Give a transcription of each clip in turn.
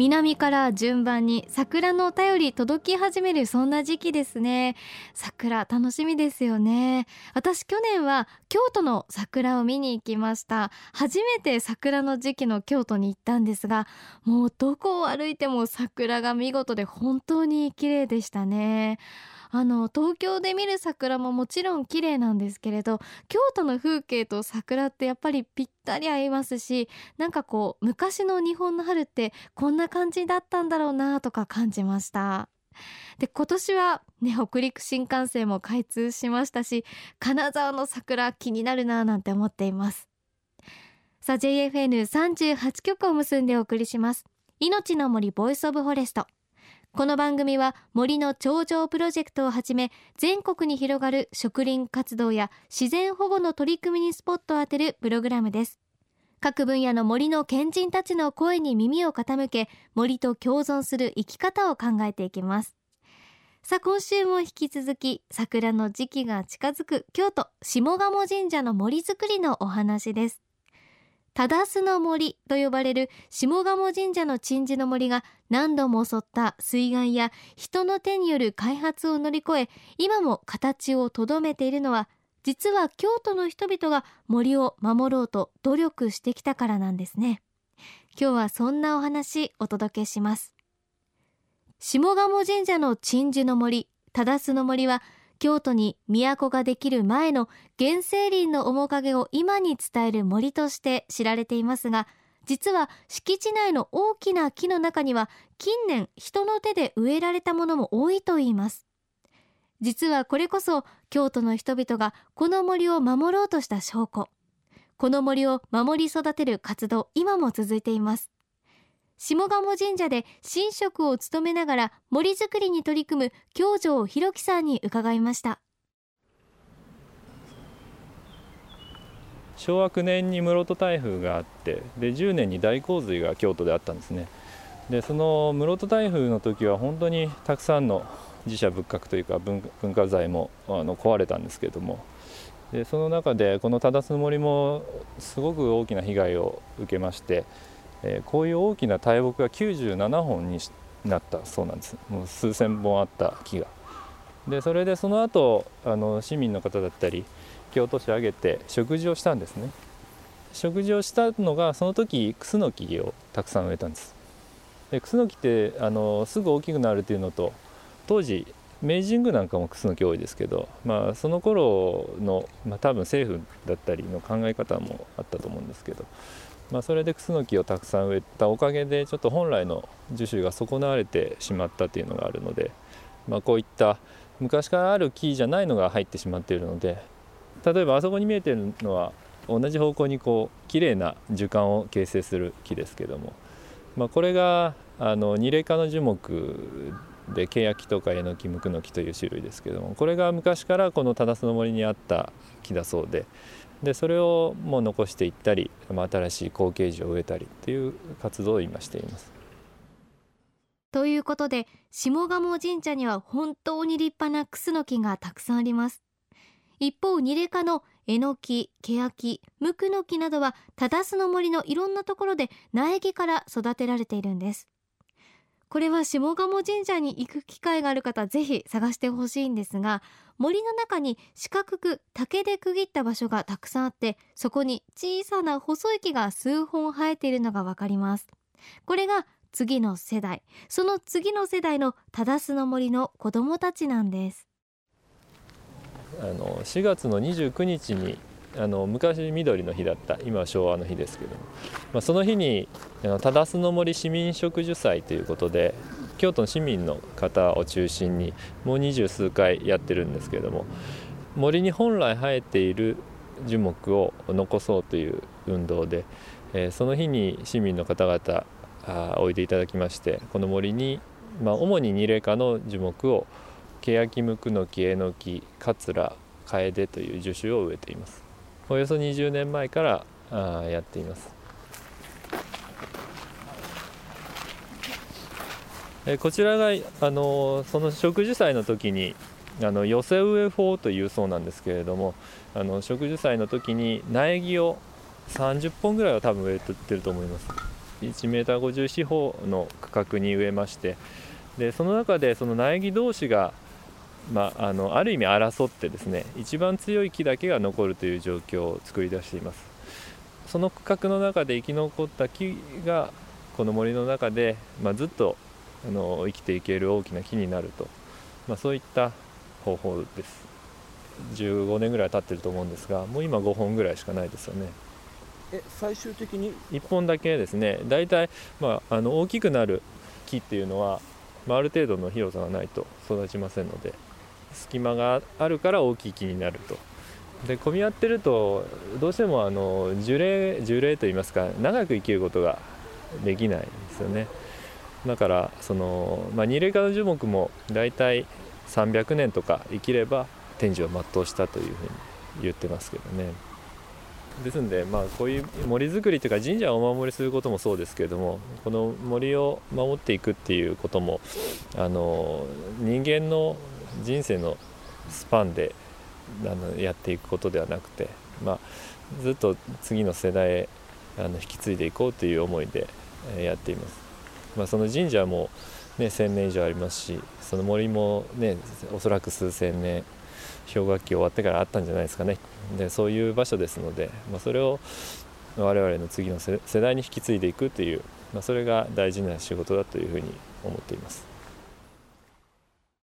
南から順番に桜のお便り届き始めるそんな時期ですね。桜楽しみですよね。私去年は京都の桜を見に行きました。初めて桜の時期の京都に行ったんですがもうどこを歩いても桜が見事で本当に綺麗でしたね。あの東京で見る桜ももちろん綺麗なんですけれど京都の風景と桜ってやっぱりぴったり合いますしなんかこう昔の日本の春ってこんな感じだったんだろうなとか感じました。で今年はね北陸新幹線も開通しましたし金沢の桜気になるななんて思っています。さあ JFN38 曲を結んでお送りします。命の森ボイスオブフォレスト。この番組は森の頂上プロジェクトをはじめ全国に広がる植林活動や自然保護の取り組みにスポットを当てるプログラムです。各分野の森の賢人たちの声に耳を傾け森と共存する生き方を考えていきます。さあ今週も引き続き桜の時期が近づく京都下鴨神社の森づくりのお話です。忠須の森と呼ばれる下鴨神社の鎮守の森が何度も襲った水害や人の手による開発を乗り越え今も形をとどめているのは実は京都の人々が森を守ろうと努力してきたからなんですね。今日はそんなお話お届けします。下鴨神社の鎮守の森忠須の森は京都に都ができる前の原生林の面影を今に伝える森として知られていますが実は敷地内の大きな木の中には近年人の手で植えられたものも多いといいます。実はこれこそ京都の人々がこの森を守ろうとした証拠。この森を守り育てる活動今も続いています。下鴨神社で神職を務めながら森づくりに取り組む京城弘樹さんに伺いました。昭和9年に室戸台風があってで10年に大洪水が京都であったんですね。でその室戸台風の時は本当にたくさんの寺社仏閣というか文化財もあの壊れたんですけれども。でその中でこの忠須の森もすごく大きな被害を受けましてえ、こういう大きな大木が97本になったそうなんです。もう数千本あった木が。でそれでその後あの市民の方だったり京都市挙げて食事をしたんですね。食事をしたのがその時クスノキをたくさん植えたんですでクスノキってあのすぐ大きくなるっていうのと当時明治神宮なんかもクスノキ多いですけど、まあ、その頃の、まあ、多分政府だったりの考え方もあったと思うんですけどまあ、それでクスノキをたくさん植えたおかげでちょっと本来の樹種が損なわれてしまったというのがあるので、まあ、こういった昔からある木じゃないのが入ってしまっているので例えばあそこに見えてるのは同じ方向にこう綺麗な樹幹を形成する木ですけども、まあ、これがあの二霊科の樹木でケヤキとかエノキムクノキという種類ですけどもこれが昔からこの忠須の森にあった木だそうででそれをもう残していったり、新しい後継樹を植えたりっていう活動を今しています。ということで下鴨神社には本当に立派なクスノキがたくさんあります一方ニレ科のエノキ、ケヤキ、ムクノキなどは忠須の森のいろんなところで苗木から育てられているんですこれは下鴨神社に行く機会がある方ぜひ探してほしいんですが森の中に四角く竹で区切った場所がたくさんあってそこに小さな細い木が数本生えているのがわかります。これが次の世代。その次の世代の忠須の森の子供たちなんです。あの4月の29日にあの昔緑の日だった今は昭和の日ですけども、まあ、その日に忠須の森市民植樹祭ということで京都の市民の方を中心にもう二十数回やってるんですけども森に本来生えている樹木を残そうという運動で、えー、その日に市民の方々あおいでいただきましてこの森に、まあ、主に二霊科の樹木をケヤキムクノキエノキカツラカエデという樹種を植えています。およそ20年前からあやっています。えこちらがあのその植樹祭の時にあの寄せ植え法というそうなんですけれどもあの植樹祭の時に苗木を30本ぐらいは多分植えてると思います。1 m 50四方の区画に植えましてでその中でその苗木同士がまあ、あのある意味争ってですね一番強い木だけが残るという状況を作り出しています。その区画の中で生き残った木がこの森の中で、まあ、ずっとあの生きていける大きな木になると、まあ、そういった方法です。15年ぐらい経ってると思うんですがもう今5本ぐらいしかないですよね。え最終的に？1本だけですね。大体、まあ、あの大きくなる木っていうのは、まあ、ある程度の広さがないと育ちませんので隙間があるから大きい木になると。で混み合ってるとどうしてもあの樹齢樹齢といいますか長く生きることができないですよね。だからその、まあ、二齢化の樹木も大体300年とか生きれば天寿を全うしたというふうに言ってますけどね。ですんで、まあ、こういう森づくりというか神社をお守りすることもそうですけれどもこの森を守っていくっていうこともあの人間の人生のスパンであのやっていくことではなくて、まあ、ずっと次の世代へあの引き継いでいこうという思いでやっています。まあ、その神社も、ね、1,000年以上ありますしその森もねおそらく数千年氷河期終わってからあったんじゃないですかねでそういう場所ですので、まあ、それを我々の次の世代に引き継いでいくという、まあ、それが大事な仕事だというふうに思っています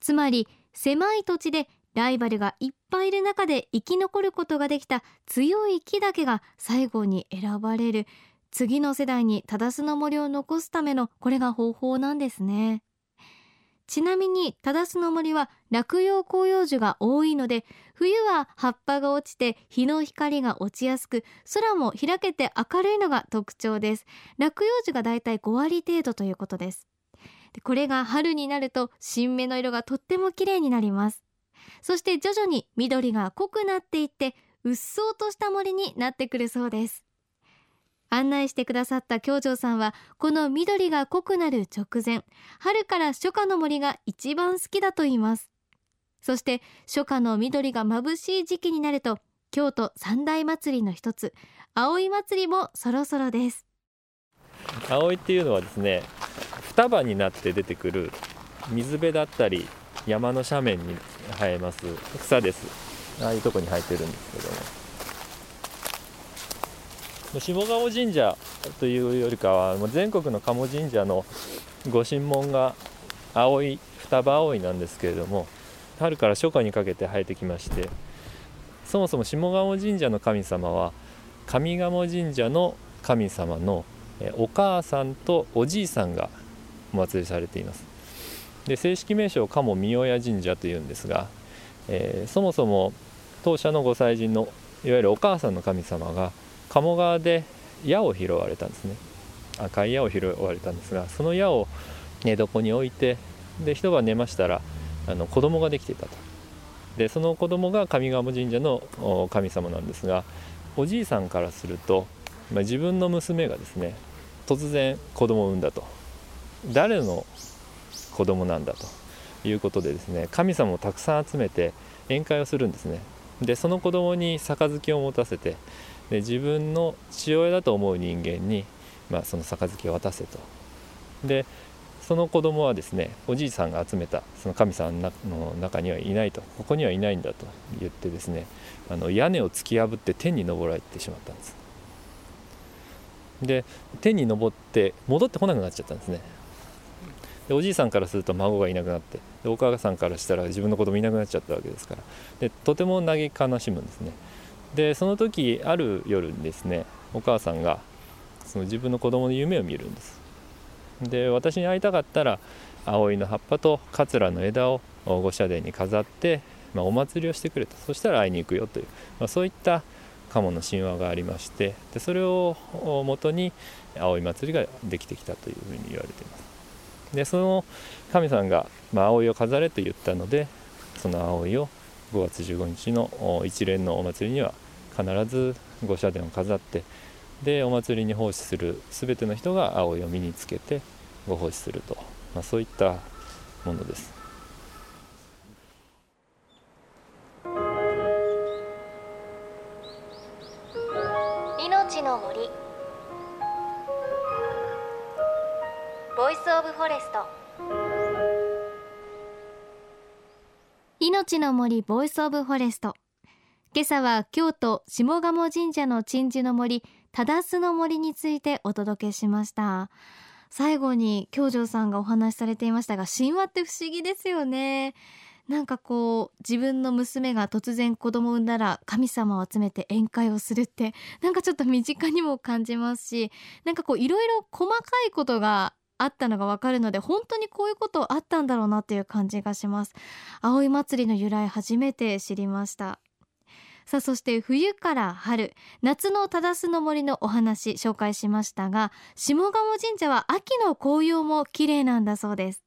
つまり狭い土地でライバルがいっぱいいる中で生き残ることができた強い木だけが最後に選ばれる次の世代に忠須の森を残すためのこれが方法なんですね。ちなみに忠須の森は落葉広葉樹が多いので冬は葉っぱが落ちて日の光が落ちやすく空も開けて明るいのが特徴です。落葉樹がだいたい5割程度ということです。これが春になると新芽の色がとっても綺麗になります。そして徐々に緑が濃くなっていってうっそうとした森になってくるそうです。案内してくださった京城さんはこの緑が濃くなる直前春から初夏の森が一番好きだと言います。そして初夏の緑が眩しい時期になると京都三大祭りの一つ葵祭もそろそろです。葵っていうのはですね双葉になって出てくる水辺だったり山の斜面に生えます草です。ああいうとこに生えてるんですけども下鴨神社というよりかはもう全国の鴨神社の御神門が青い双葉葵なんですけれども春から初夏にかけて生えてきましてそもそも下鴨神社の神様は上賀茂神社の神様のお母さんとおじいさんがお祭りされています。で正式名称鴨御親神社というんですが、えー、そもそも当社のご祭神のいわゆるお母さんの神様が鴨川で矢を拾われたんですね。赤い矢を拾われたんですがその矢を寝床に置いてで一晩寝ましたらあの子供ができていたと。でその子供が上賀茂神社の神様なんですがおじいさんからすると、まあ、自分の娘がですね突然子供を産んだと。誰の子供なんだということでですね神様をたくさん集めて宴会をするんですね。でその子供に杯を持たせてで自分の父親だと思う人間に、まあ、その杯を渡せと。でその子供はですねおじいさんが集めたその神様の中にはいないと。ここにはいないんだと言ってですねあの屋根を突き破って天に登られてしまったんです。で天に登って戻ってこなくなっちゃったんですね。でおじいさんからすると孫がいなくなってでお母さんからしたら自分の子供いなくなっちゃったわけですから。でとても嘆き悲しむんですね。でその時ある夜にですねお母さんがその自分の子供の夢を見るんです。で私に会いたかったら葵の葉っぱと桂の枝を御社殿に飾って、まあ、お祭りをしてくれと。そしたら会いに行くよという、まあ、そういった鴨の神話がありましてでそれをもとに葵祭りができてきたというふうに言われています。でその神さんが、まあ、葵を飾れと言ったのでその葵を5月15日の一連のお祭りには必ず御社殿を飾ってでお祭りに奉仕する全ての人が葵を身につけてご奉仕すると。まあ、そういったものです。命の森。 Voice of Forest。命の森 Voice of Forest。今朝は京都下鴨神社の鎮守の森糺の森についてお届けしました。最後に京條さんがお話しされていましたが神話って不思議ですよね。なんかこう自分の娘が突然子供を産んだら神様を集めて宴会をするってなんかちょっと身近にも感じますしなんかこういろいろ細かいことがあったのがわかるので本当にこういうことあったんだろうなっていう感じがします。葵祭りの由来初めて知りました。さあそして冬から春夏の忠須の森のお話紹介しましたが下鴨神社は秋の紅葉も綺麗なんだそうです。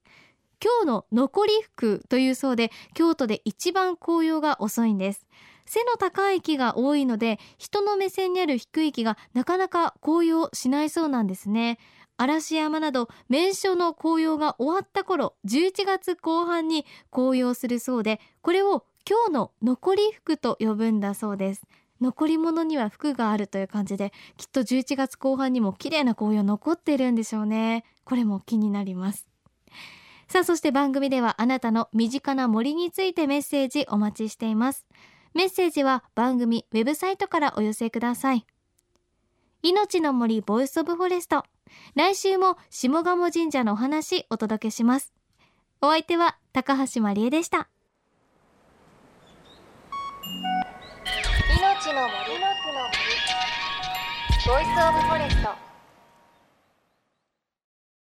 今日の残り福というそうで京都で一番紅葉が遅いんです。背の高い木が多いので人の目線にある低い木がなかなか紅葉しないそうなんですね。嵐山など名所の紅葉が終わった頃11月後半に紅葉するそうでこれを京の残り福と呼ぶんだそうです。残り物には福があるという感じできっと11月後半にも綺麗な紅葉残っているんでしょうね。これも気になります。さあそして番組ではあなたの身近な森についてメッセージお待ちしています。メッセージは番組ウェブサイトからお寄せください。命の森 Voice of Forest。来週も下鴨神社のお話お届けします。お相手は高橋真理恵でした。命の森。ボイスオブフォレスト。